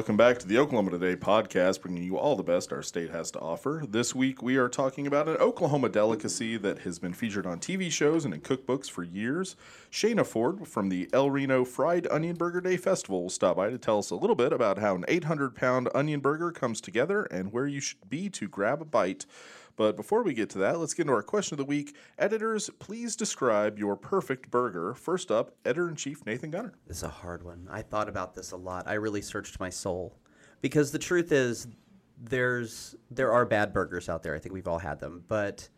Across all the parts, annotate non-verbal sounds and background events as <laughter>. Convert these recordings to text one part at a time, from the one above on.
welcome back to the Oklahoma Today podcast, bringing you all the best our state has to offer. This week, we are talking about an Oklahoma delicacy that has been featured on TV shows and in cookbooks for years. Shana Ford from the El Reno Fried Onion Burger Day Festival will stop by to tell us a little bit about how an 800 pound onion burger comes together and where you should be to grab a bite. But before we get to that, let's get into our question of the week. Editors, please describe your perfect burger. First up, editor in chief Nathan Gunter. This is a hard one. I thought about this a lot. I really searched my soul because the truth is, there's there are bad burgers out there. I think we've all had them, but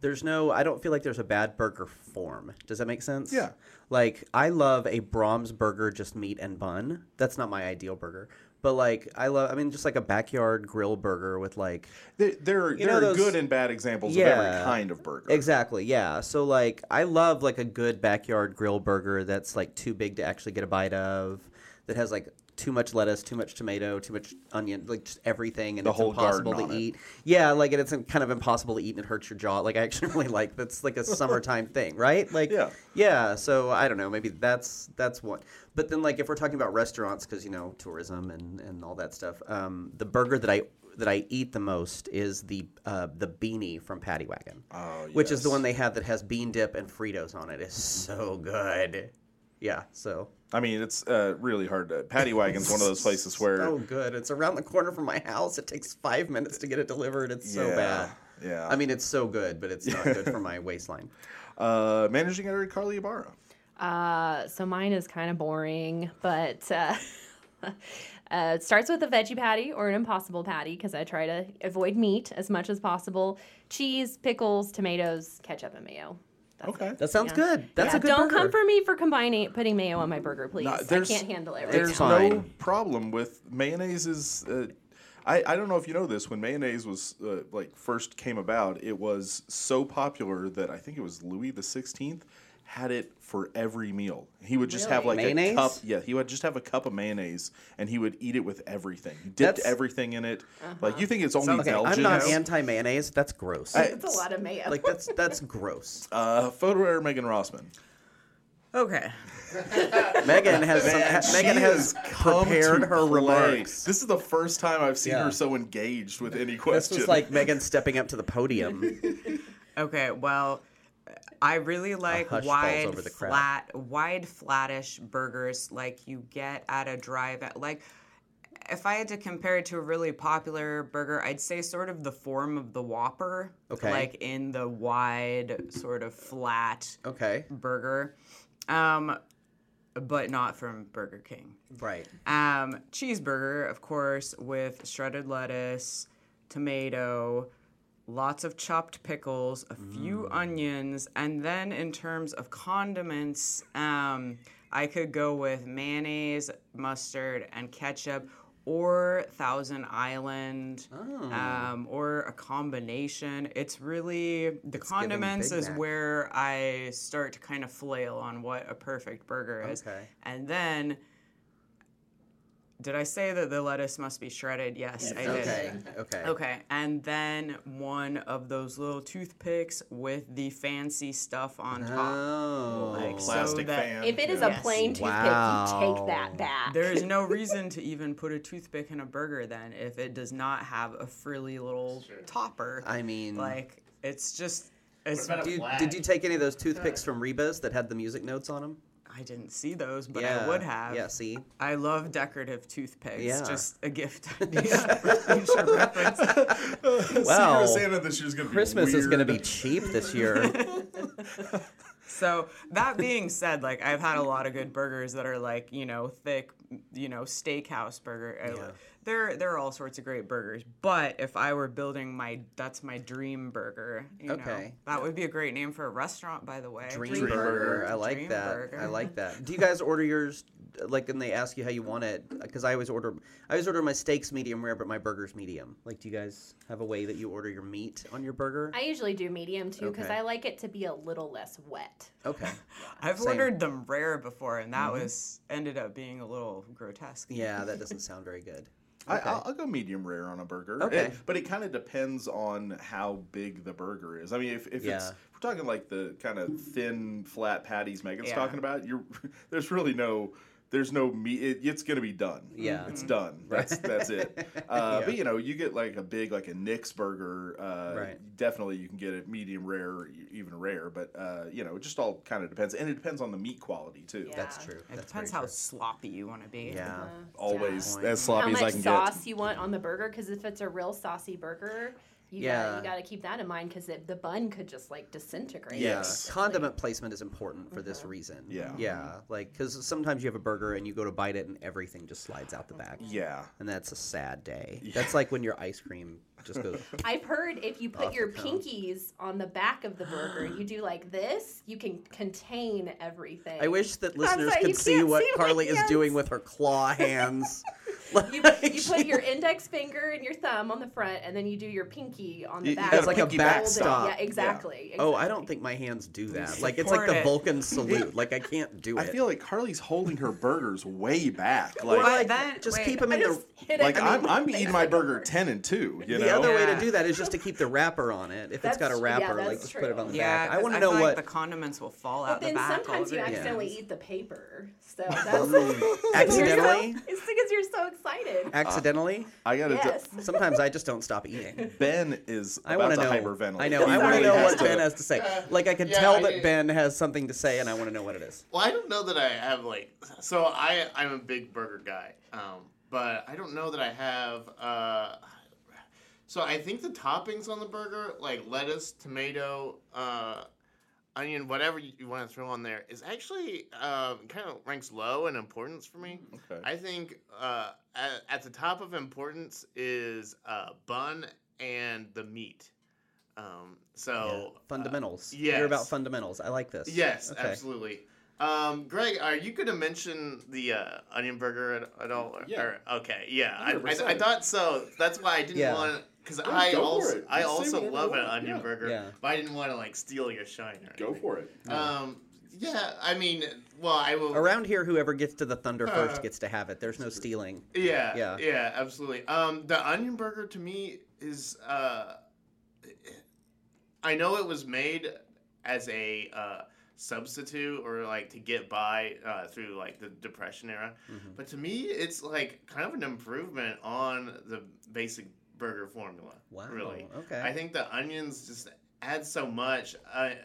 there's no. I don't feel like there's a bad burger form. Does that make sense? Yeah. Like I love a Braum's burger, just meat and bun. That's not my ideal burger. But like I love, I mean, just like a backyard grill burger with like There, there, are- there know are those- good and bad examples of every kind of burger. Exactly, yeah. So like I love like a good backyard grill burger that's like too big to actually get a bite of, that has like too much lettuce, too much tomato, too much onion, like just everything and The it's impossible to on it. eat. Yeah, like and it's kind of impossible to eat and it hurts your jaw. Like I actually <laughs> really like that's like a summertime thing, right? Like Yeah. Yeah, so I don't know, maybe that's that's one. But then like if we're talking about restaurants cuz you know, tourism and and all that stuff. Um the burger that I that I eat the most is the uh, the beanie from Patty Wagon Oh, which is the one they have that has bean dip and Fritos on it. It's so good. Yeah, so I mean, it's uh, really hard to. Patty <laughs> Wagon's one of those places where. so good. It's around the corner from my house. It takes five minutes to get it delivered. It's so Yeah, bad. yeah. I mean, it's so good, but it's not good for <laughs> my waistline. Uh, managing editor Carly Ibarra. Uh, so mine is kind of boring, but uh, <laughs> uh, it starts with a veggie patty or an impossible patty because I try to avoid meat as much as possible. Cheese, pickles, tomatoes, ketchup, and mayo. That's Okay. it. That sounds Yeah. good. That's Yeah, a good don't burger. come for me for combining putting mayo on my burger, please. No, I there's- can't handle it right There's now. no problem with mayonnaise. Is uh, I I don't know if you know this. When mayonnaise was uh, like first came about, it was so popular that I think it was Louis the Sixteenth had it for every meal. He would just have like Really? a cup. Yeah, he would just have a cup of mayonnaise, and he would eat it with everything. He dipped That's- everything in it. Like you think it's only Okay, I'm not anti mayonnaise. That's gross. It's a lot of mayo. like that's that's gross. <laughs> uh, photo editor Megan Rossman. Okay. <laughs> Megan has some, Megan has come prepared to her play. remarks. This is the first time I've seen Yeah. her so engaged with any question. This question. was like Megan stepping up to the podium. <laughs> Okay. Well, I really like wide, flat, wide, flattish burgers like you get at a drive. At like, if I had to compare it to a really popular burger, I'd say sort of the form of the Whopper. Okay. Like in the wide, sort of flat Okay, burger, um, but not from Burger King. right. Um, cheeseburger, of course, with shredded lettuce, tomato, lots of chopped pickles, a few onions, and then in terms of condiments, um, I could go with mayonnaise, mustard, and ketchup. Or Thousand Island, um, or a combination. It's really the getting condiments is Mac. where I start to kind of flail on what a perfect burger is. Okay. And then, did I say that the lettuce must be shredded? Yes, I did. Okay, okay. Okay, and then one of those little toothpicks with the fancy stuff on top. Oh, Like, so plastic that- fan. if it is yeah. a Yes. plain toothpick, you take that back. There is no reason to even put a toothpick in a burger then if it does not have a frilly little topper. I mean, like it's just it's about you, did you take any of those toothpicks from Reba's that had the music notes on them? I didn't see those, but yeah, I would have. Yeah, see, I love decorative toothpicks. Yeah. Just a gift idea for future reference. Wow. Secret Santa this year's gonna be Christmas is going to be cheap this year. <laughs> So that being said, like I've had a lot of good burgers that are like you know thick, you know steakhouse burger. I- Yeah. There, there are all sorts of great burgers. But if I were building my, that's my dream burger. You know, Okay. that would be a great name for a restaurant, by the way. Dream, Dream burger. burger. I like Dream that. burger. I like that. <laughs> Do you guys order yours like and they ask you how you want it? Because I always order. I always order my steaks medium rare, but my burgers medium. Like, do you guys have a way that you order your meat on your burger? I usually do medium too because Okay. I like it to be a little less wet. Okay. <laughs> I've Same. ordered them rare before, and that mm-hmm. was ended up being a little grotesque. Yeah, that <laughs> doesn't sound very good. I, Okay. I'll, I'll go medium rare on a burger. Okay. It- but it kind of depends on how big the burger is. I mean, if, if it's if we're talking like the kind of thin, flat patties Megan's Yeah. talking about, you're <laughs> there's really no there's no meat. It, it's gonna be done. Yeah. it's done. That's that's it. <laughs> Uh, But you know, you get like a big like a Nic's burger. Uh, Right. Definitely, you can get it medium rare, even rare. But uh, you know, it just all kind of depends, and it depends on the meat quality too. Yeah. That's true. It That's depends how true. sloppy you want to be. Yeah. Always Yeah. as How sloppy as I much can sauce you want on the burger? Because if it's a real saucy burger, you Yeah. gotta, you got to keep that in mind because the bun could just like disintegrate. Yes. Yeah, condiment placement is important for this mm-hmm. reason. Yeah. yeah, like because sometimes you have a burger and you go to bite it and everything just slides out the back. Yeah. and that's a sad day. That's like when your ice cream just goes. <laughs> I've heard if you put your pinkies on the back of the burger, you do like this, you can contain everything. I wish that <laughs> listeners sorry, could see what see Carly is hands. doing with her claw <laughs> hands. You, Like, you put your index finger and your thumb on the front, and then you do your pinky on the You- you back. got It's like a Hold it. backstop. Yeah, exactly. Oh, I don't think my hands do that. Like it's like the it. Vulcan salute. Like I can't do it. I feel like Carly's holding her burgers way back. Like, Well, like, then- just wait, keep them in the. just hit like I I'm, I'm eating my burger ten and two. You The know. Other way to do that is just to keep the wrapper on it. If it's got a That's- yeah, wrapper, like that's just put it on the Yeah, back. I 'cause want to feel know like what the condiments will fall But out the then back. sometimes you accidentally Yeah. eat the paper. So <laughs> that's <laughs> accidentally. It's because you're so excited. Accidentally. I gotta. yes. Sometimes I just don't stop eating. <laughs> Ben is I about want to to know. hyperventilate. I know. I want to know what Ben has to say. Like I can tell that Ben has something to say, and I want to know what it is. Well, I don't know that I have like. So I I'm a big burger guy, um, but I don't know that I have. Uh, so I think the toppings on the burger, like lettuce, tomato, uh, onion, whatever you, you want to throw on there, is actually um, kind of ranks low in importance for me. Okay. I think uh, at, at the top of importance is uh, bun and the meat. Um, so uh, Fundamentals. yes. You're about fundamentals. I like this. Yes, Okay. absolutely. Um, Greg, are you going to mention the uh, onion burger at, at all? Or- Yeah. or- okay. Yeah. I, I, I thought so. That's why I didn't Yeah. want because Oh, I go for also. I also love an onion Yeah. burger, Yeah. but I didn't want to like steal your shine. Or Go for it. Um, yeah. I mean, well, I will. Around here, whoever gets to the thunder Uh, first gets to have it. There's no stealing. Yeah, Yeah. yeah, absolutely. Um, the onion burger to me is, uh, I know it was made as a uh, substitute or like to get by uh, through like the depression era, Mm-hmm. but to me, it's like kind of an improvement on the basic burger formula. Wow, Really. okay. I think the onions just add so much. I,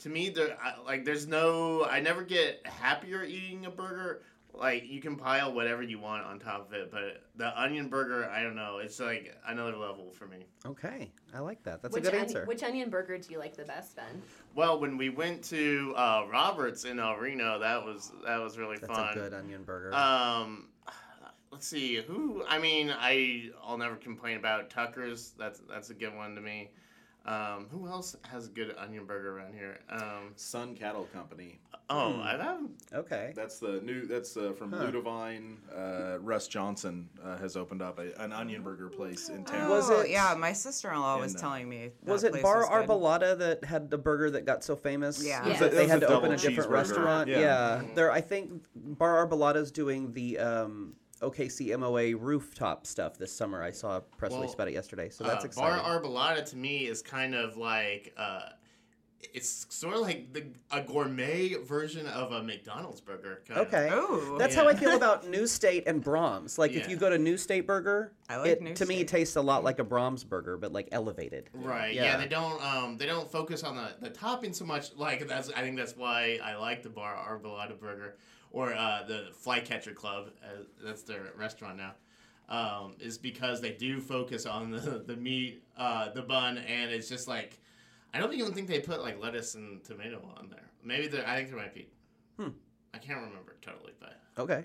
to me, there I, like there's no. I never get happier eating a burger. Like you can pile whatever you want on top of it, but the onion burger, I don't know. It's like another level for me. Okay, I like that. That's Which, a good oni- answer. which onion burger do you like the best, Ben? Well, when we went to uh, Roberts in El Reno, that was that was really That's fun. That's a good onion burger. Um, let's see who. I mean, I I'll never complain about Tucker's. That's that's a good one to me. Um, who else has a good onion burger around here? Um, Sun Cattle Company. oh, Hmm. I have. okay. That's the new. That's uh, from Huh. Ludivine. Uh, Russ Johnson uh, has opened up a, an onion burger place in town. Was Oh, it- yeah, my sister-in-law was And, uh, telling me. that Was it place Bar was good. Arbolada that had the burger that got so famous? Yeah. Was Yeah. that they had to open a different cheeseburger. restaurant. Yeah. Yeah. There, I think Bar Arbolada's doing the um, OKC MOA rooftop stuff this summer. I saw a press release about it yesterday, so that's uh, exciting. Bar Arbolada to me is kind of like. Uh, it's sort of like the, a gourmet version of a McDonald's burger. Kind okay. Ooh. That's how I feel about New State and Braum's. Like if you go to New State Burger, I like it New to me State. tastes a lot like a Braum's burger, but like elevated. Right. Yeah. Yeah. They don't. Um. They don't focus on the the topping so much. Like that's. I think that's why I like the Bar Arbolada burger or uh, the Flycatcher Club. Uh, that's their restaurant now. Um, is because they do focus on the the meat, uh, the bun, and it's just like I don't even think they put like lettuce and tomato on there. Maybe there. I think there might be. Hmm. I can't remember totally, but Okay.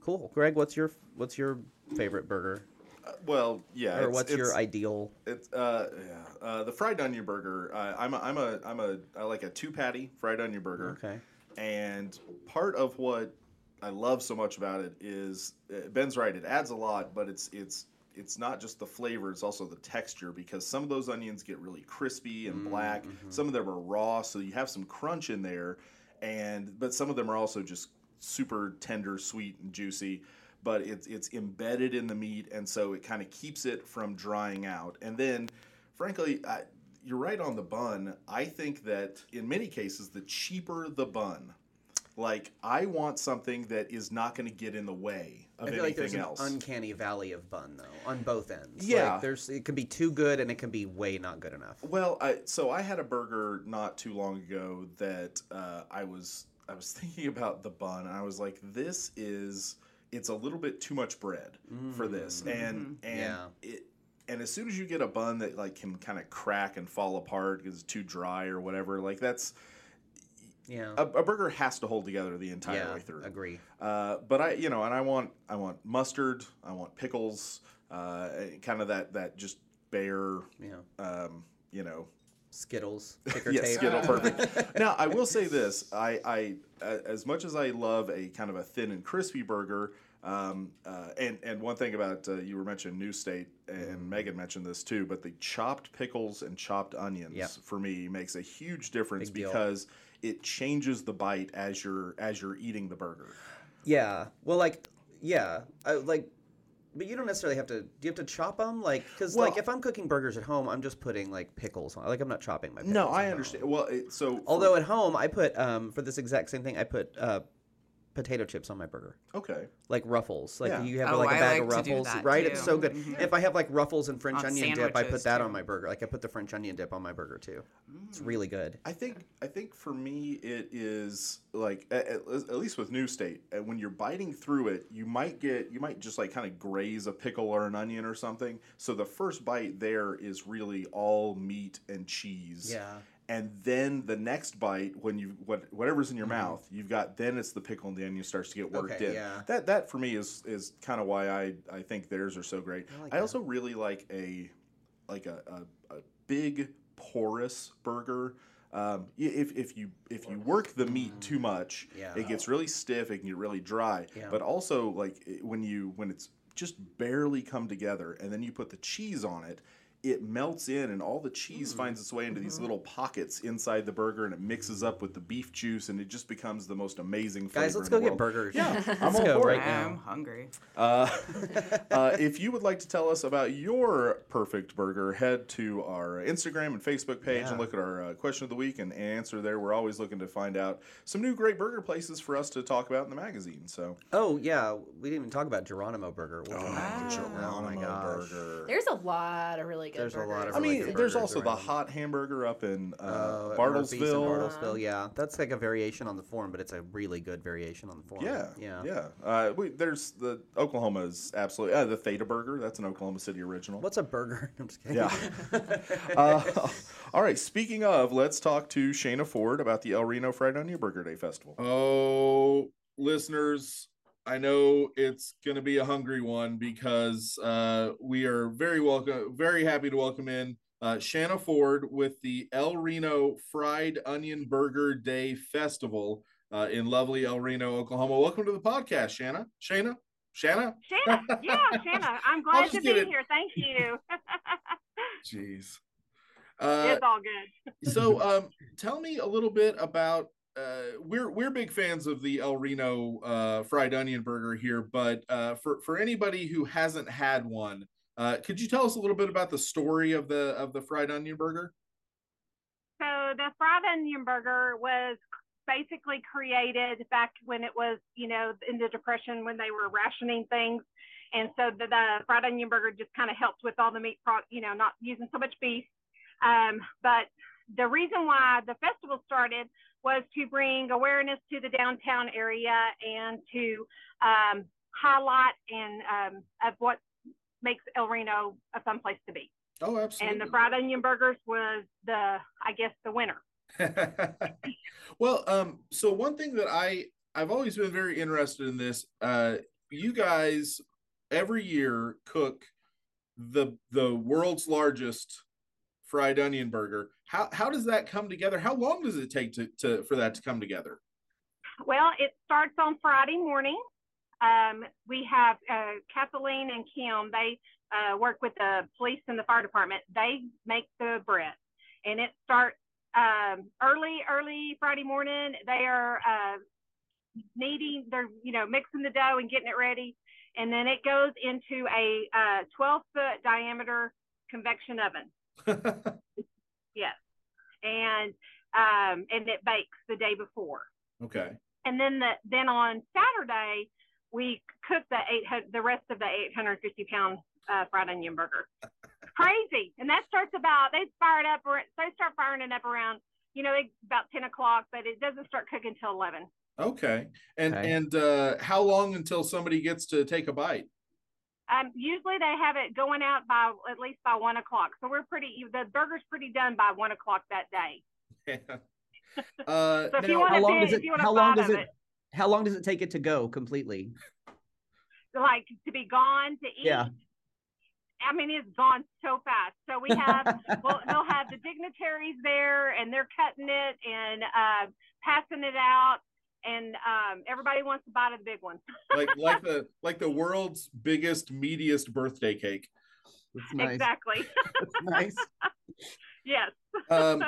Cool. Greg, what's your what's your favorite burger? Uh, well, yeah. Or it's- what's your ideal? It's uh yeah uh, the fried onion burger. Uh, I'm a, I'm a I'm a I like a two patty fried onion burger. Okay. And part of what I love so much about it is uh, Ben's right. It adds a lot, but it's it's it's not just the flavor; it's also the texture because some of those onions get really crispy and black. Some of them are raw, so you have some crunch in there, and but some of them are also just super tender, sweet, and juicy. But it's it's embedded in the meat, and so it kind of keeps it from drying out. And then, frankly, I, you're right on the bun. I think that in many cases, the cheaper the bun, Like I want something that is not going to get in the way of I feel anything like there's else. an uncanny valley of bun though on both ends. Yeah. like, there's it can be too good and it can be way not good enough. Well, I, so I had a burger not too long ago that uh, I was I was <laughs> thinking about the bun, and I was like, this is it's a little bit too much bread for this, and and Yeah. it. And as soon as you get a bun that like can kind of crack and fall apart because it's too dry or whatever, like that's Yeah, a, a burger has to hold together the entire yeah, way through. agree. Uh, but I, you know, and I want I want mustard, I want pickles, uh, kind of that that just bare, Yeah, um, you know, Skittles, <laughs> yes. Skittle, perfect. <laughs> now I will say this: I, I, uh, as much as I love a kind of a thin and crispy burger, um, uh, and and one thing about uh, you were mentioning New State, and Mm. Megan mentioned this too, but the chopped pickles and chopped onions Yep. for me makes a huge difference Big deal. because it changes the bite as you're as you're eating the burger. Yeah. Well, like, yeah, I, like, but you don't necessarily have to. Do you have to chop them? Like, because Well- like if I'm cooking burgers at home, I'm just putting like pickles on. Like, I'm not chopping my. Pickles No, I home. understand. Well, it, so for- Although at home, I put um for this exact same thing, I put uh potato chips on my burger, okay, like Ruffles. Like Yeah. you have Oh, like a I bag like of to do Ruffles, that, right? It's so good. Mhm. If I have like Ruffles and French On onion dip, I put that too. on my burger. Like I put the French onion dip on my burger too. It's Mm. really good. I think I think for me it is like at, at at least with New State, uh, when you're biting through it, you might get you might just like kind of graze a pickle or an onion or something. So the first bite there is really all meat and cheese. Yeah. And then the next bite, when you what whatever's in your mouth, you've got then it's the pickle and the onion starts to get worked Mm-hmm. Okay, in. yeah. That that for me is is kind of why I I think theirs are so great. I I, like that. also really like a like a, a, a big porous burger. Um, if, if you if you work the meat too much, Mm. Yeah. it gets really stiff. It can get really dry. Yeah. But also like when you when it's just barely come together, and then you put the cheese on it, it melts in, and all the cheese Mm. finds its way into Mm-hmm. these little pockets inside the burger, and it mixes up with the beef juice, and it just becomes the most amazing flavor. Guys, let's in go the get burgers. Yeah, <laughs> I'm Let's all for right it. now. I'm hungry. Uh, <laughs> uh, if you would like to tell us about your perfect burger, head to our Instagram and Facebook page Yeah. and look at our uh, question of the week and answer there. We're always looking to find out some new great burger places for us to talk about in the magazine. So, Oh yeah, we didn't even talk about Geronimo Burger. which oh, is- oh my gosh. burger. There's a lot of really good There's a lot burgers. of I really mean, good there's burgers also the hot hamburger up in uh, Uh, at in Bartlesville. Bartlesville, yeah, that's like a variation on the form, but it's a really good variation on the form. Yeah, yeah, yeah. Uh, we, there's the Oklahoma is absolutely uh, the Theta Burger. That's an Oklahoma City original. What's a burger? <laughs> I'm just kidding. Yeah. <laughs> uh, all right. Speaking of, let's talk to Shana Ford about the El Reno Fried Onion Burger Day Festival. Oh, listeners, I know it's going to be a hungry one because uh, we are very welcome, very happy to welcome in uh, Shanna Ford with the El Reno Fried Onion Burger Day Festival uh, in lovely El Reno, Oklahoma. Welcome to the podcast, Shanna. Shayna. Shanna. Shanna, yeah, Shanna. I'm <laughs> glad to be it. here. Thank you. <laughs> Jeez. Uh, it's all good. so um tell me a little bit about uh we're we're big fans of the El Reno uh fried onion burger here but uh for for anybody who hasn't had one uh could you tell us a little bit about the story of the of the fried onion burger So the fried onion burger was basically created back when it was, you know, in the depression when they were rationing things. And so the, the fried onion burger just kind of helped with all the meat, pro- you know, not using so much beef. Um, but the reason why the festival started was to bring awareness to the downtown area and to um, highlight and um, of what makes El Reno a fun place to be. oh absolutely. And the fried onion burgers was the, I guess, the winner. <laughs> well um so one thing that i i've always been very interested in this uh you guys every year cook the the world's largest fried onion burger how how does that come together how long does it take to, to for that to come together Well, it starts on Friday morning. Um, we have uh, Kathleen and Kim. They uh, work with the police and the fire department. They make the bread, and it starts um, early, early Friday morning. They are uh, kneading. They're you know mixing the dough and getting it ready, and then it goes into a uh, 12 foot diameter convection oven. <laughs> Yes, and um, and it bakes the day before. okay and then the then on Saturday we cook the eight the rest of the 850 pound uh, fried onion burger. <laughs> Crazy, and that starts about they fire it up or so they start firing it up around you know about 10 o'clock, but it doesn't start cooking till 11. Okay, and Okay. and uh, how long until somebody gets to take a bite? Um, usually they have it going out by at least by one o'clock, so we're pretty the burger's pretty done by one o'clock that day. <laughs> uh, So if now- you want how to long does it how long does of it it, how long does it take it to go completely like to be gone to eat. Yeah. I mean, it's gone so fast. So we have, <laughs> well, they'll have the dignitaries there, and they're cutting it and uh, passing it out, and um, everybody wants to bite of the big one. <laughs> like like the like the world's biggest meatiest birthday cake. That's nice Exactly. <laughs> That's nice <laughs> yes. um,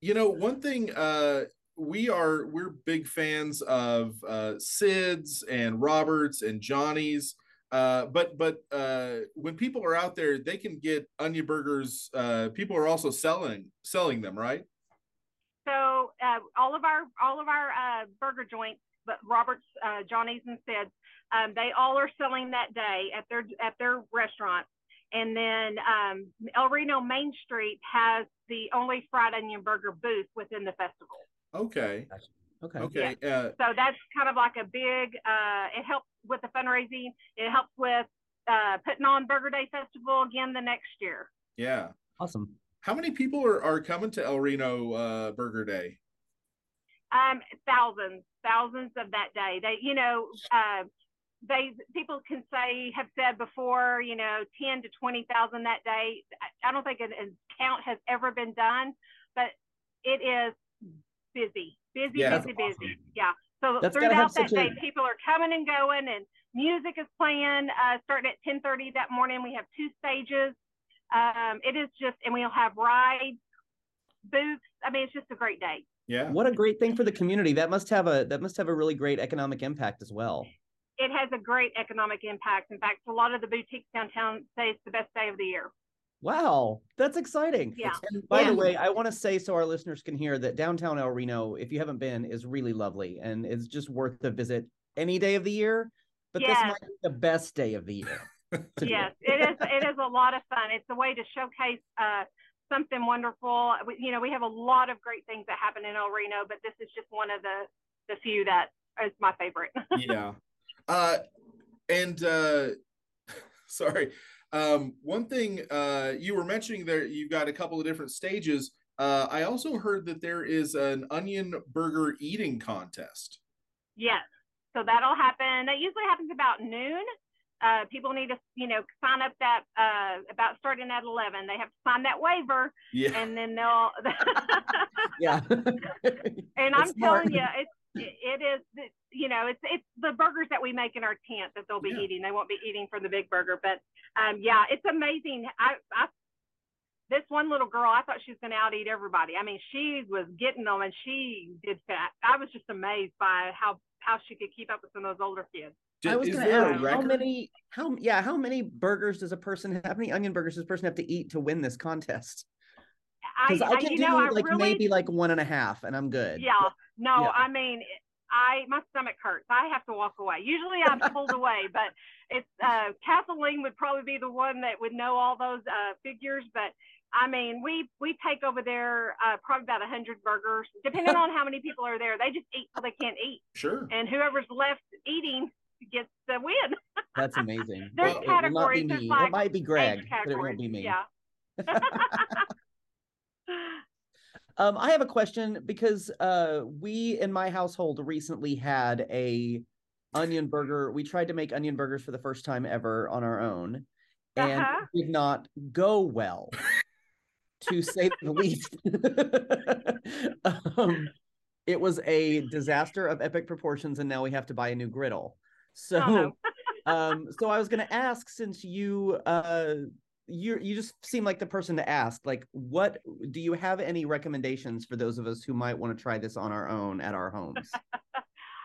you know, one thing uh, we are we're big fans of uh, Sid's and Roberts and Johnnie's. Uh, but but uh, when people are out there, they can get onion burgers. Uh, people are also selling selling them, right? So uh, all of our all of our uh, burger joints, but Roberts, uh, Johnnie's, and Sid's, um, they all are selling that day at their at their restaurant. And then um, El Reno Main Street has the only fried onion burger booth within the festival. Okay, okay okay. Uh, So that's kind of like a big. Uh, it helps with the fundraising. It helps with uh, putting on Burger Day Festival again the next year. yeah. awesome How many people are, are coming to El Reno uh, Burger Day? Um, thousands, thousands of that day. They, you know, uh, they people can say have said before, you know, ten to twenty thousand that day. I- I don't think a, a count has ever been done, but it is busy, busy, Yeah. busy, busy. Yeah. So That's gotta have throughout that such a- day, people are coming and going, and music is playing. Uh, starting at ten thirty that morning, we have two stages. Um, it is just, and we'll have rides, booths. I mean, it's just a great day. Yeah. what a great thing for the community that must have a that must have a really great economic impact as well it has a great economic impact. In fact, a lot of the boutiques downtown say it's the best day of the year. Wow, that's exciting. Yeah. And by Yeah. the way, I want to say so our listeners can hear that downtown El Reno, if you haven't been, is really lovely and it's just worth a visit any day of the year. But this might be the best day of the year. Yes, it. it is. It is a lot of fun. It's a way to showcase uh, something wonderful. We, you know, we have a lot of great things that happen in El Reno, but this is just one of the the few that is my favorite. <laughs> yeah. Uh, and uh, <laughs> sorry, um, one thing uh, you were mentioning there, you've got a couple of different stages. Uh, I also heard that there is an onion burger eating contest. yes, so that'll happen. That usually happens about noon. Uh, people need to, you know, sign up that uh, about starting at eleven. They have to sign that waiver, Yeah. and then they'll. <laughs> Yeah. <laughs> <laughs> And I'm smart. telling you, it's it, it is you know it's it's the burgers that we make in our tent that they'll be Yeah. eating. They won't be eating from the big burger, but um, yeah, it's amazing. I, I this one little girl, I thought she was going to out eat everybody. I mean, she was getting them, and she did fat. I was just amazed by how how she could keep up with some of those older kids. I was going to ask how many how yeah how many burgers does a person how many onion burgers does a person have to eat to win this contest? I, Because I, I can do know, like really maybe like one and a half and I'm good. Yeah, no, Yeah. I mean, I my stomach hurts. I have to walk away. Usually I'm pulled <laughs> away, but it's uh, Kathleen would probably be the one that would know all those uh, figures. But I mean, we we take over there uh, probably about a hundred burgers, depending on how many people are there. They just eat till they can't eat, Sure. and whoever's left eating gets the win. <laughs> That's amazing. There's Well, it will not be categories, me. like it might be Greg, but it won't be me. Yeah. <laughs> Um, I have a question because uh, we in my household recently had a onion burger. We tried to make onion burgers for the first time ever on our own, and Uh-huh. it did not go well, to say the <laughs> least. um, it was a disaster of epic proportions, and now we have to buy a new griddle. So, Oh, no. <laughs> um, so I was going to ask, since you uh, you you just seem like the person to ask. Like, what do you have any recommendations for those of us who might want to try this on our own at our homes? <laughs>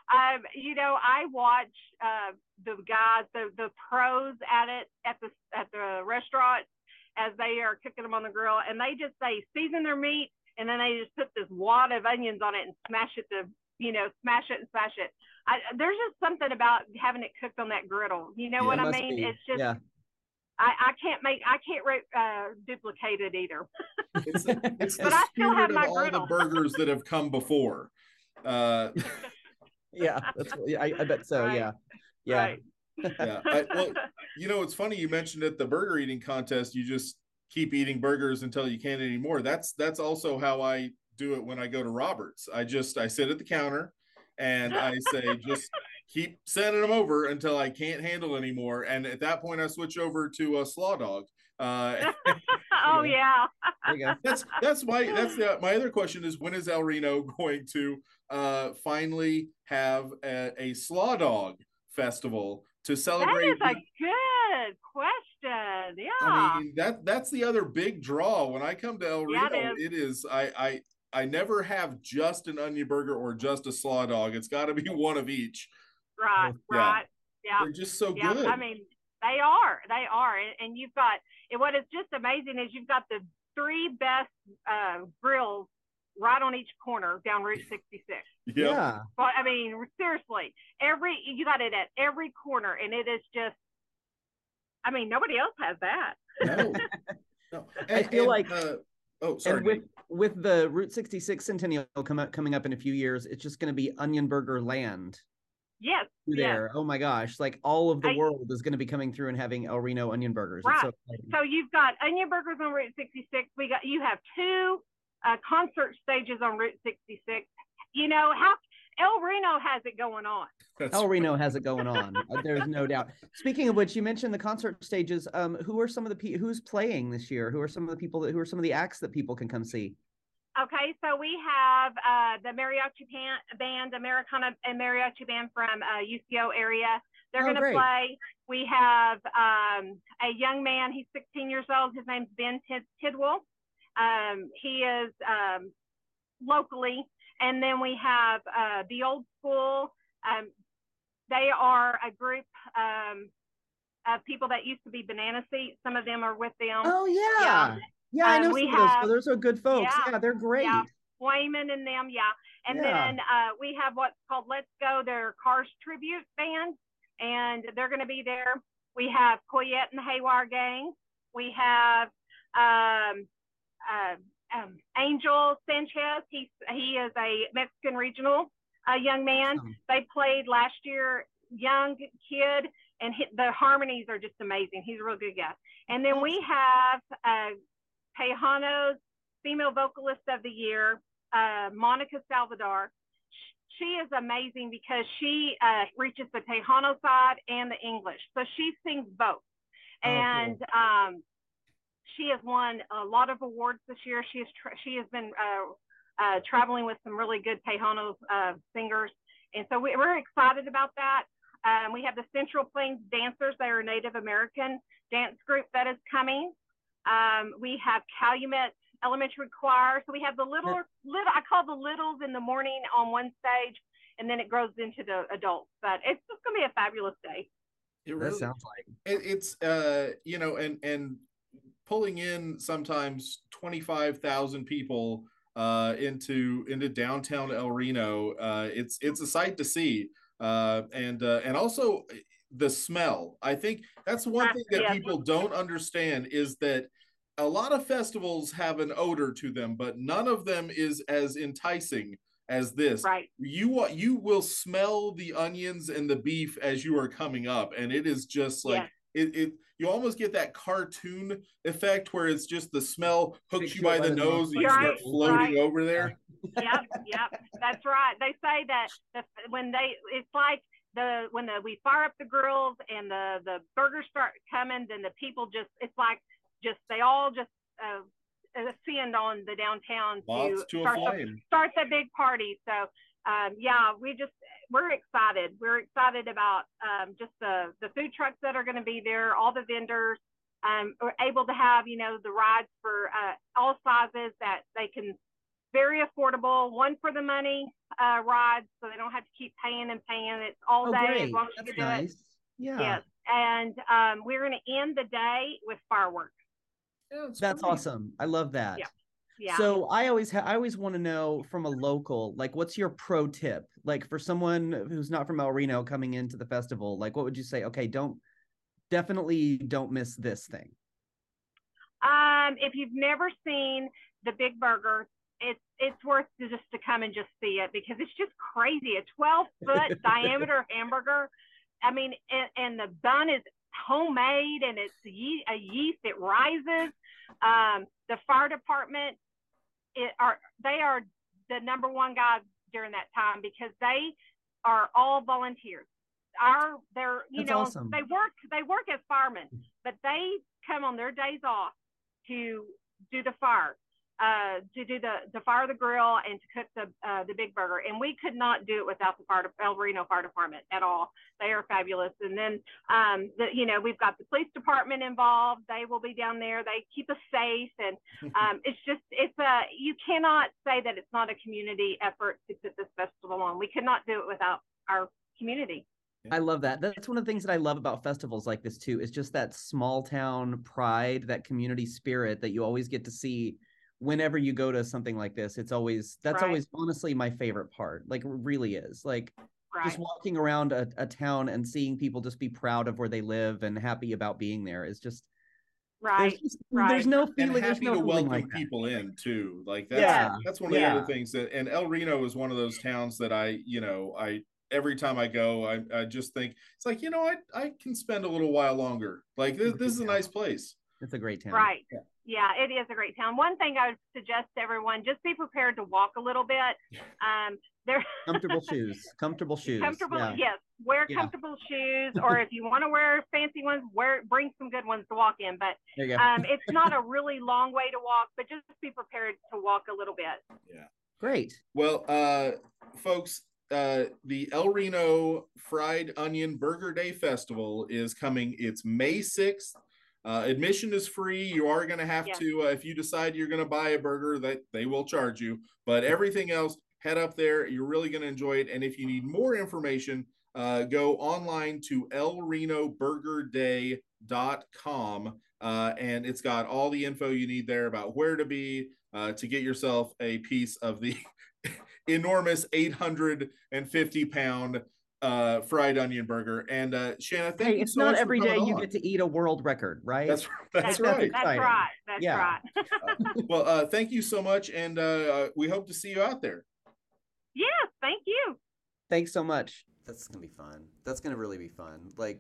Um, you know, I watch uh, the guys, the the pros at it at the at the restaurant as they are cooking them on the grill, and they just they season their meat and then they just put this wad of onions on it and smash it to you know, smash it and smash it. I, there's just something about having it cooked on that griddle. You know Yeah, what I mean? be. It's just yeah. I, I can't make I can't re- uh, duplicate it either. It's, it's <laughs> the But I still have spirit my of all the burgers that have come before. Uh, <laughs> yeah, that's yeah, I, I bet so. Right. Yeah, yeah. Right. <laughs> yeah. I, well, you know, it's funny you mentioned at the burger eating contest, you just keep eating burgers until you can't anymore. That's that's also how I do it when I go to Roberts. I just I sit at the counter and I say just keep sending them over until I can't handle anymore. And at that point, I switch over to a slaw dog. Uh, <laughs> oh yeah. There you go. that's that's my that's the my other question is when is El Reno <laughs> going to uh finally have a, a slaw dog festival to celebrate is a good question. Yeah. I mean that that's the other big draw when I come to El Yeah, Reno. it it is I I I never have just an onion burger or just a slaw dog. It's got to be <laughs> one of each. right. yeah. Right. Yeah. They're just so yeah. good. I mean, they are. They are. And, and you've got and what is just amazing is you've got the three best uh, grills right on each corner down Route <laughs> 66. Yeah. But I mean, seriously, every you got it at every corner, and it is just. I mean, nobody else has that. No. <laughs> no. I feel like- uh, oh sorry. and with Nate. With the Route 66 Centennial come up, coming up in a few years, it's just going to be Onion Burger Land Yes. through yes. there. Oh my gosh! Like all of the I- world is going to be coming through and having El Reno onion burgers. It's so Right. So you've got onion burgers on Route 66. We got you have two uh, concert stages on Route 66. You know how El Reno has it going on. That's El Reno has it going on. Uh, There's no doubt. Speaking of which, you mentioned the concert stages. Um, who are some of the pe- who's playing this year? Who are some of the people that who are some of the acts that people can come see? Okay, so we have uh, the mariachi pan- band, Americana and mariachi band from uh, UCO area. They're Oh, going to play. We have um, a young man. He's 16 years old. His name's Ben Tid- Tidwell. Um, he is um, locally, and then we have uh, the old school. Um, they are a group um, of people that used to be Banana Seats. Some of them are with them. Oh yeah, yeah. Yeah. I Um, know we some of those. have- Those are good folks. Yeah, Yeah, they're great. yeah. Wayman and them, yeah. And Yeah. then uh, we have what's called Let's Go, their Cars Tribute Band, and they're going to be there. We have Coyette and the Haywire Gang. We have um, uh, um, Angel Sanchez. He's he is a Mexican regional uh, young man. They played last year. Young kid, and hit, the harmonies are just amazing. He's a real good guy. And then we have uh, Tejano's female vocalist of the year, uh, Monica Salvador. She is amazing because she uh, reaches the Tejano side and the English. So she sings both. Oh. And um, she has won a lot of awards this year. She has she has been uh, uh, traveling with some really good Tejano uh, singers, and so we, we're excited about that. Um, we have the Central Plains Dancers; they are a Native American dance group that is coming. Um, we have Calumet Elementary Choir. So we have the little, little I call the littles in the morning on one stage, and then it grows into the adults. But it's just going to be a fabulous day. It That really sounds like it, it's uh you know and and pulling in sometimes 25,000 people uh into into downtown El Reno uh it's it's a sight to see uh and uh and also the smell I think that's one thing that yes. people don't understand is that a lot of festivals have an odor to them but none of them is as enticing as this Right. you you will smell the onions and the beef as you are coming up and it is just like Yes. It, it you almost get that cartoon effect where it's just the smell hooks you you by the the nose and you nose. start floating right. over there yep, yep, that's right. They say that the, when they, it's like the when the, we fire up the grills and the the burgers start coming, then the people just, it's like just they all just uh, ascend on the downtown moths to to a start the, start the big party. So um, yeah, we just we're excited. We're excited about um, just the the food trucks that are going to be there, all the vendors. Um, are able to have you know the rides for uh, all sizes that they can very affordable. One for the money uh, rides, so they don't have to keep paying and paying. It's all oh day great. as long as That's you can do it. Yeah, Yes, and um, we're going to end the day with fireworks. Yeah, it's that's great. awesome. I love that. Yeah. Yeah. So I always ha- I always want to know from a local, like, what's your pro tip? Like for someone who's not from El Reno coming into the festival, like, what would you say? Okay, don't definitely don't miss this thing. Um, if you've never seen the Big Burger, it's it's worth to just to come and just see it because it's just crazy. A 12 foot <laughs> diameter hamburger. I mean, and, and the bun is homemade and it's ye- a yeast. It rises. Um, the fire department, it are they are the number one guys during that time because they are all volunteers. Our they're you That's know awesome. they work they work as firemen, but they come on their days off to do the fire, uh, to do the the fire the grill and to cook the uh, the big burger. And we could not do it without the fire de- El Reno Fire Department at all. They are fabulous. And then um, the, you know we've got the police department involved. They will be down there. They keep us safe, and <laughs> um, it's just it's a you cannot say that it's not a community effort to put this festival on. We could not do it without our community. I love that. That's one of the things that I love about festivals like this too. Is just that small town pride, that community spirit that you always get to see whenever you go to something like this. It's always that's Right. always honestly my favorite part. Like it really is. Like Right. just walking around a, a town and seeing people just be proud of where they live and happy about being there is just right. there's, just, right. there's no and feeling there's happy no to feeling welcome like that. people in too. Like that's Yeah, that's one of the other things that and El Reno is one of those towns that I, you know, I every time I go, I, I just think it's like, you know, I I can spend a little while longer. Like this, this is a nice place. It's a great town. Right. Yeah. Yeah. it is a great town. One thing I would suggest to everyone, just be prepared to walk a little bit. Um, there <laughs> Comfortable shoes. Comfortable shoes. comfortable Yeah. yes, wear Yeah. comfortable shoes <laughs> or if you want to wear fancy ones, wear bring some good ones to walk in. But There you go. um, <laughs> it's not a really long way to walk, but just be prepared to walk a little bit. Yeah, great. Well, uh, folks, uh, the El Reno Fried Onion Burger Day Festival is coming. It's May 6th. Uh, admission is free. You are going to have Yes. to, uh, if you decide you're going to buy a burger, that they will charge you. But everything else, head up there. You're really going to enjoy it. And if you need more information, uh, go online to elrenoburgerday.com. Uh, and it's got all the info you need there about where to be uh, to get yourself a piece of the <laughs> enormous 850 pound uh, fried onion burger. And uh, Shanna, thank Hey, you it's so not much every day you on. get to eat a world record, right? That's <laughs> that's That's- right. That's right. That's Yeah. right. well, uh, thank you so much, and uh, uh, we hope to see you out there. Yeah, thank you. Thanks so much. That's gonna be fun. That's gonna really be fun. Like,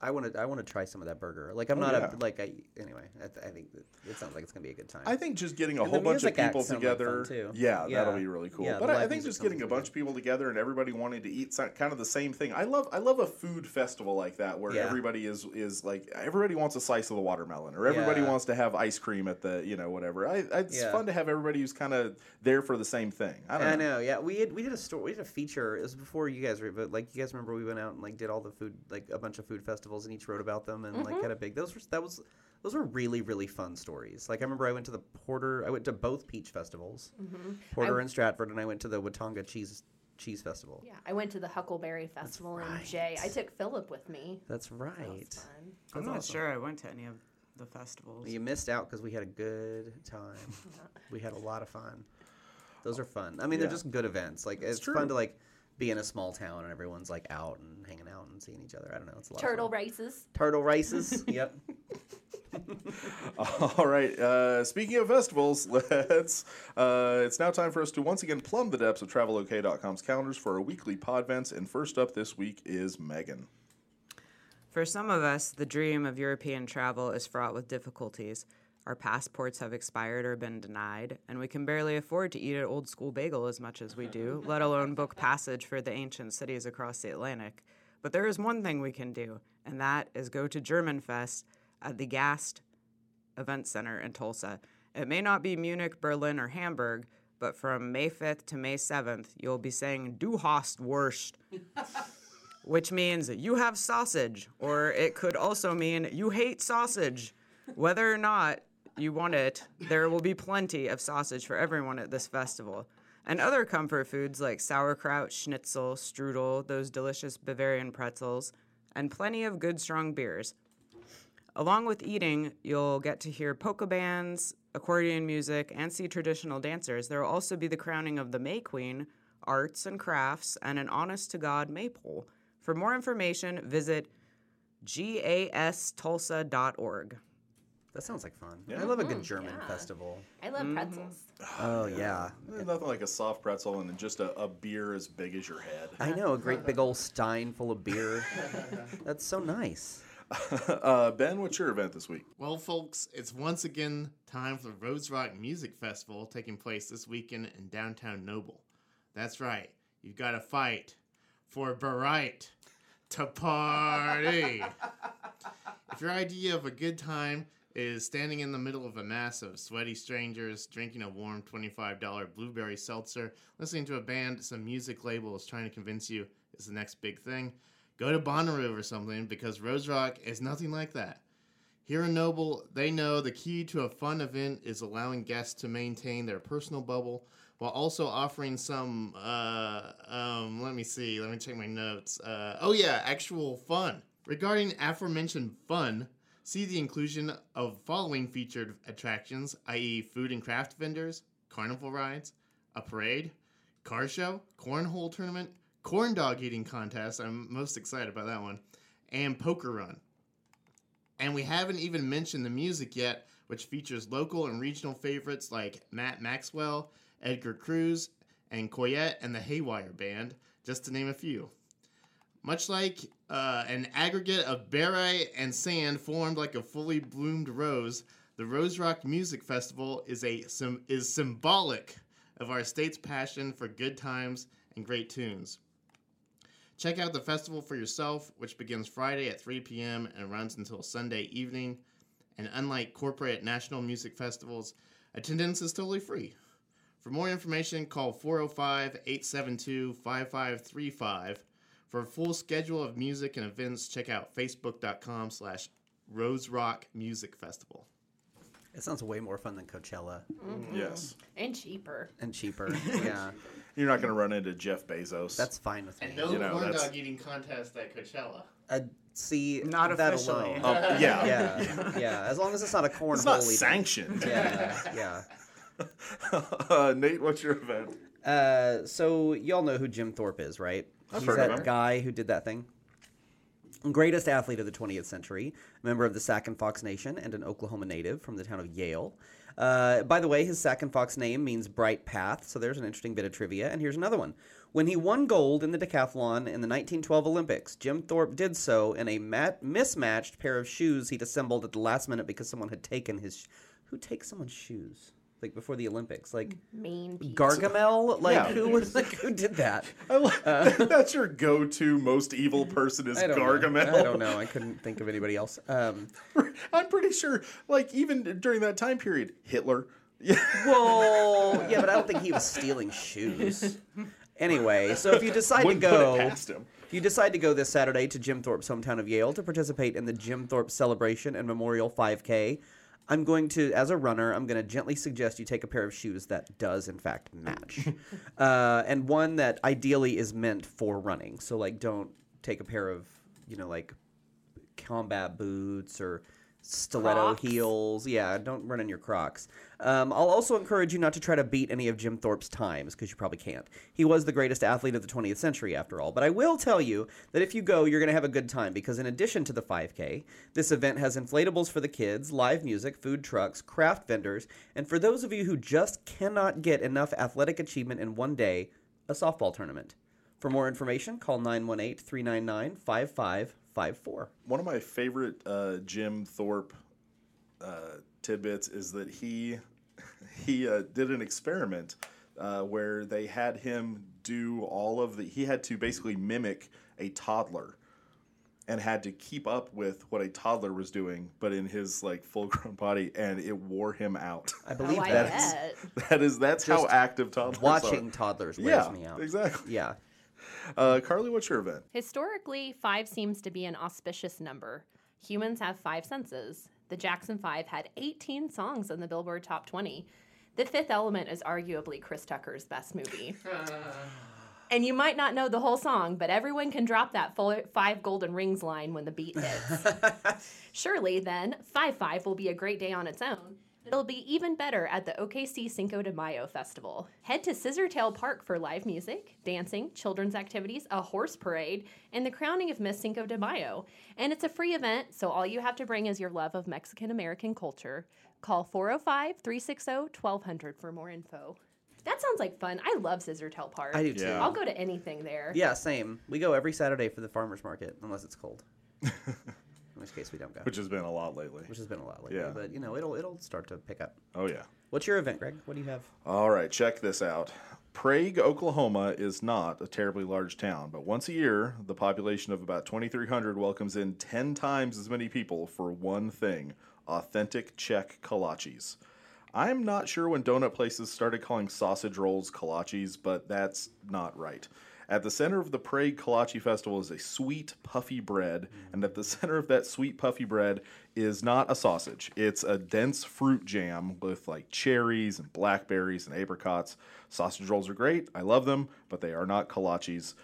I want to. I want to try some of that burger. Like, I'm Oh, not yeah. a like. I anyway. I, th- I think it sounds like it's gonna be a good time. I think just getting a And whole bunch of people sound like together, too. yeah, that'll be really cool. Yeah, but I, I think just getting a bunch of people together and everybody wanting to eat some, kind of the same thing. I love, I love a food festival like that where Yeah. everybody is is like everybody wants a slice of the watermelon or everybody Yeah. wants to have ice cream at the you know whatever. I, I- it's Yeah. fun to have everybody who's kind of there for the same thing. I don't I know. know. Yeah, we had we did a story. We did a feature. It was before you guys were, but like you guys remember, we went out and like did all the food, like a bunch of food festivals, and each wrote about them and like had mm-hmm. a big. Those were that was those were really really fun stories. Like I remember I went to the Porter. I went to both Peach festivals, mm-hmm. Porter and Stratford, and I went to the watonga Cheese Cheese Festival. Yeah, I went to the Huckleberry Festival in Jay. I took Philip with me. That's right. That was fun. I'm not awesome. sure I went to any of the festivals. You missed out because we had a good time. <laughs> we had a lot of fun. Those are fun. I mean, they're just good events. Like it's, true. fun to like be in a small town and everyone's like out and hanging out and seeing each other. I don't know. It's a lot. Turtle Of fun. races. Turtle races. <laughs> yep. <laughs> All right. Uh, speaking of festivals, <laughs> let's. Uh, it's now time for us to once again plumb the depths of TravelOK.com's calendars for our weekly podvents. And first up this week is Megan. For some of us, the dream of European travel is fraught with difficulties. Our passports have expired or been denied, and we can barely afford to eat an old school bagel as much as we do, let alone book passage for the ancient cities across the Atlantic. But there is one thing we can do, and that is go to Germanfest at the Gast Event Center in Tulsa. It may not be Munich, Berlin, or Hamburg, but from May 5th to May 7th, you'll be saying Du hast Wurst <laughs> which means you have sausage, or it could also mean you hate sausage. Whether or not you want it, there will be plenty of sausage for everyone at this festival. And other comfort foods like sauerkraut, schnitzel, strudel, those delicious Bavarian pretzels, and plenty of good strong beers. Along with eating, you'll get to hear polka bands, accordion music, and see traditional dancers. There will also be the crowning of the May Queen, arts and crafts, and an honest to God maypole. For more information, visit gastulsa.org. That sounds like fun. Yeah. I love a good mm, German yeah. festival. I love mm-hmm. pretzels. Ah, oh yeah. There's nothing like a soft pretzel and just a, a beer as big as your head. I know a great big old stein full of beer. <laughs> That's so nice. <laughs> uh, ben, what's your event this week? Well, folks, it's once again time for the Rose Rock Music Festival taking place this weekend in downtown Noble. That's right, you've got to fight for the right to party. <laughs> if your idea of a good time is standing in the middle of a mass of sweaty strangers, drinking a warm $25 blueberry seltzer, listening to a band some music label is trying to convince you is the next big thing, go to Bonnaroo or something because Rose Rock is nothing like that. Here in Noble, they know the key to a fun event is allowing guests to maintain their personal bubble while also offering some, uh, um, let me see, let me check my notes. Uh, oh, yeah, actual fun. Regarding aforementioned fun, see the inclusion of following featured attractions, i.e., food and craft vendors, carnival rides, a parade, car show, cornhole tournament, corn dog eating contest. I'm most excited about that one, and poker run. And we haven't even mentioned the music yet, which features local and regional favorites like Matt Maxwell, Edgar Cruz, and Coyette and the Haywire Band, just to name a few. Much like uh, an aggregate of barite and sand formed like a fully bloomed rose, the Rose Rock Music Festival is a sim- is symbolic of our state's passion for good times and great tunes. Check out the festival for yourself, which begins Friday at 3 p.m. and runs until Sunday evening. And unlike corporate national music festivals, attendance is totally free. For more information, call 405 872 5535. For a full schedule of music and events, check out facebook.com slash Rose Rock Music Festival. It sounds way more fun than Coachella Yes. And cheaper. and cheaper. <laughs> yeah, You're not going to run into Jeff Bezos. that's fine with me. And no You know, corn that's- dog eating contest at Coachella. Uh, see, Not that officially. alone. Um, yeah. yeah, <laughs> yeah. As long as it's not a cornhole. It's not event. sanctioned. Yeah, yeah. <laughs> uh, Nate, what's your event? Uh, so y'all know who Jim Thorpe is, right? I've He's heard that guy who did that thing. Greatest athlete of the 20th century, member of the Sac and Fox Nation, and an Oklahoma native from the town of Yale. Uh, by the way, his Sac and Fox name means bright path, so there's an interesting bit of trivia. And here's another one. When he won gold in the decathlon in the 1912 Olympics, Jim Thorpe did so in a mat- mismatched pair of shoes he'd assembled at the last minute because someone had taken his. Sh- who takes someone's shoes? Like before the Olympics? Like Mean Pete. Gargamel? Like Yeah. who was like who did that? I like, <laughs> that's your go-to most evil person is I Gargamel. Know. I don't know. I couldn't think of anybody else. Um, <laughs> I'm pretty sure, like even during that time period, Hitler. Yeah. <laughs> well, yeah, but I don't think he was stealing shoes. Anyway, so if you decide to Wouldn't put go, past him. if you decide to go this Saturday to Jim Thorpe's hometown of Yale to participate in the Jim Thorpe Celebration and Memorial 5K, I'm going to, as a runner, I'm going to gently suggest you take a pair of shoes that does in fact match, <laughs> uh, and one that ideally is meant for running. So like, don't take a pair of, you know, like combat boots or stiletto Crocs? heels. Yeah, don't run in your Crocs. Um, I'll also encourage you not to try to beat any of Jim Thorpe's times because you probably can't. He was the greatest athlete of the 20th century, after all. But I will tell you that if you go, you're going to have a good time because in addition to the 5K, this event has inflatables for the kids, live music, food trucks, craft vendors, and for those of you who just cannot get enough athletic achievement in one day, a softball tournament. For more information, call 918 399 5554. One of my favorite uh, Jim Thorpe uh, tidbits is that he <laughs> he uh, did an experiment uh, where they had him do all of the. He had to basically mimic a toddler and had to keep up with what a toddler was doing, but in his like full-grown <laughs> body, and it wore him out. I believe Oh, I that. bet. <laughs> that is that's how Just active toddlers Watching are. toddlers wears Yeah, me out. exactly. Yeah. Uh, Carly, what's your event? Historically, five seems to be an auspicious number. Humans have five senses. The Jackson Five had 18 songs in the Billboard Top 20. The Fifth Element is arguably Chris Tucker's best movie. <laughs> <sighs> And you might not know the whole song, but everyone can drop that full five golden rings line when the beat hits. <laughs> Surely, then, 5 5 will be a great day on its own. It'll be even better at the OKC Cinco de Mayo Festival. Head to Scissortail Park for live music, dancing, children's activities, a horse parade, and the crowning of Miss Cinco de Mayo. And it's a free event, so all you have to bring is your love of Mexican American culture. Call 405 360 1200 for more info. That sounds like fun. I love Scissortail Park. I do too. Yeah. I'll go to anything there. Yeah, same. We go every Saturday for the farmers market, unless it's cold. <laughs> In which case we don't go, Which has been a lot lately. which has been a lot lately. Yeah. But you know, it'll it'll start to pick up. Oh, yeah. What's your event, Greg? What do you have? All right, check this out. Prague, Oklahoma is not a terribly large town, but once a year, the population of about 2,300 welcomes in 10 times as many people for one thing authentic Czech kolaches. I'm not sure when donut places started calling sausage rolls kolaches, but that's not right. At the center of the Prague Kolache Festival is a sweet, puffy bread, and at the <laughs> center of that sweet, puffy bread is not a sausage. It's a dense fruit jam with like cherries and blackberries and apricots. Sausage rolls are great. I love them, but they are not kolaches.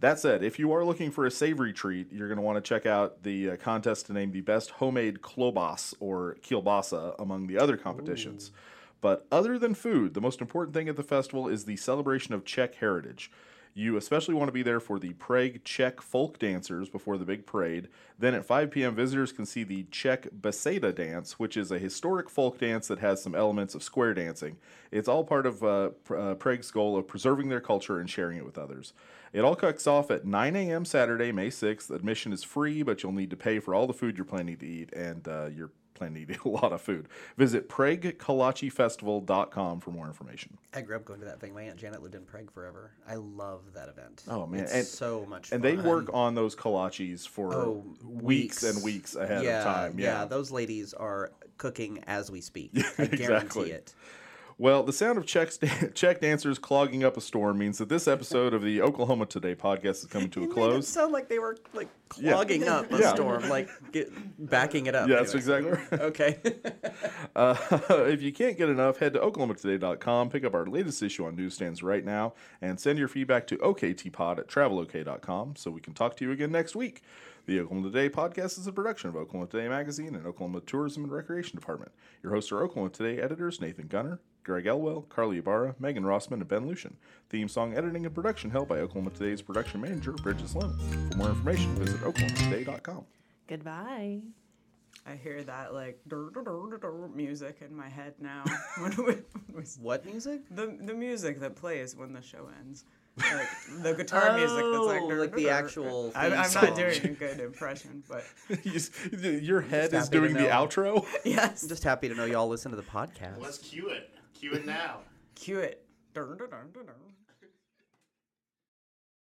That said, if you are looking for a savory treat, you're going to want to check out the uh, contest to name the best homemade klobas or kielbasa among the other competitions. But other than food, the most important thing at the festival is the celebration of Czech heritage. You especially want to be there for the Prague Czech folk dancers before the big parade. Then at 5 p.m., visitors can see the Czech Beseda dance, which is a historic folk dance that has some elements of square dancing. It's all part of uh, uh, Prague's goal of preserving their culture and sharing it with others. It all kicks off at 9 a.m. Saturday, May 6th. Admission is free, but you'll need to pay for all the food you're planning to eat, and uh, you're planning to eat a lot of food. Visit PragueKolachefestival.com for more information. I grew up going to that thing. My aunt Janet lived in Prague forever. I love that event. Oh, man. it's And- so much. Fun. And fun. they work on those kolaches for Oh, weeks, and weeks ahead yeah, of time. Yeah. Yeah. those ladies are cooking as we speak. <laughs> I exactly. guarantee it. Well, the sound of Czech, sta- <laughs> Czech dancers clogging up a storm means that this episode of the Oklahoma Today podcast is coming to a made it close. sound like they were like Yeah. clogging up a Yeah. storm, like get, backing it up. Yeah, that's Anyway. exactly right. Okay. <laughs> <laughs> Uh, if you can't get enough, head to oklahomatoday.com, pick up our latest issue on newsstands right now, and send your feedback to oktpod at travelok.com so we can talk to you again next week. The Oklahoma Today podcast is a production of Oklahoma Today Magazine and Oklahoma Tourism and Recreation Department. Your hosts are Oklahoma Today editors Nathan Gunter, Greg Elwell, Carly Ibarra, Megan Rossman, and Ben Lucian. Theme song editing and production held by Oklahoma Today's production manager, Bridget Slim. For more information, visit oklahomatoday.com. Goodbye. I hear that like dur, dur, dur, dur, dur music in my head now. <laughs> when we, when we, what music? the the music that plays when the show ends, like the guitar music that's like Oh, dur, like dur, the dur. actual I'm, I'm song. not doing a <laughs> good impression, but <laughs> Your head is doing the outro? yes, I'm just happy to know y'all listen to the podcast. Let's cue it. Cue it now. cue it. Dur, dur, dur.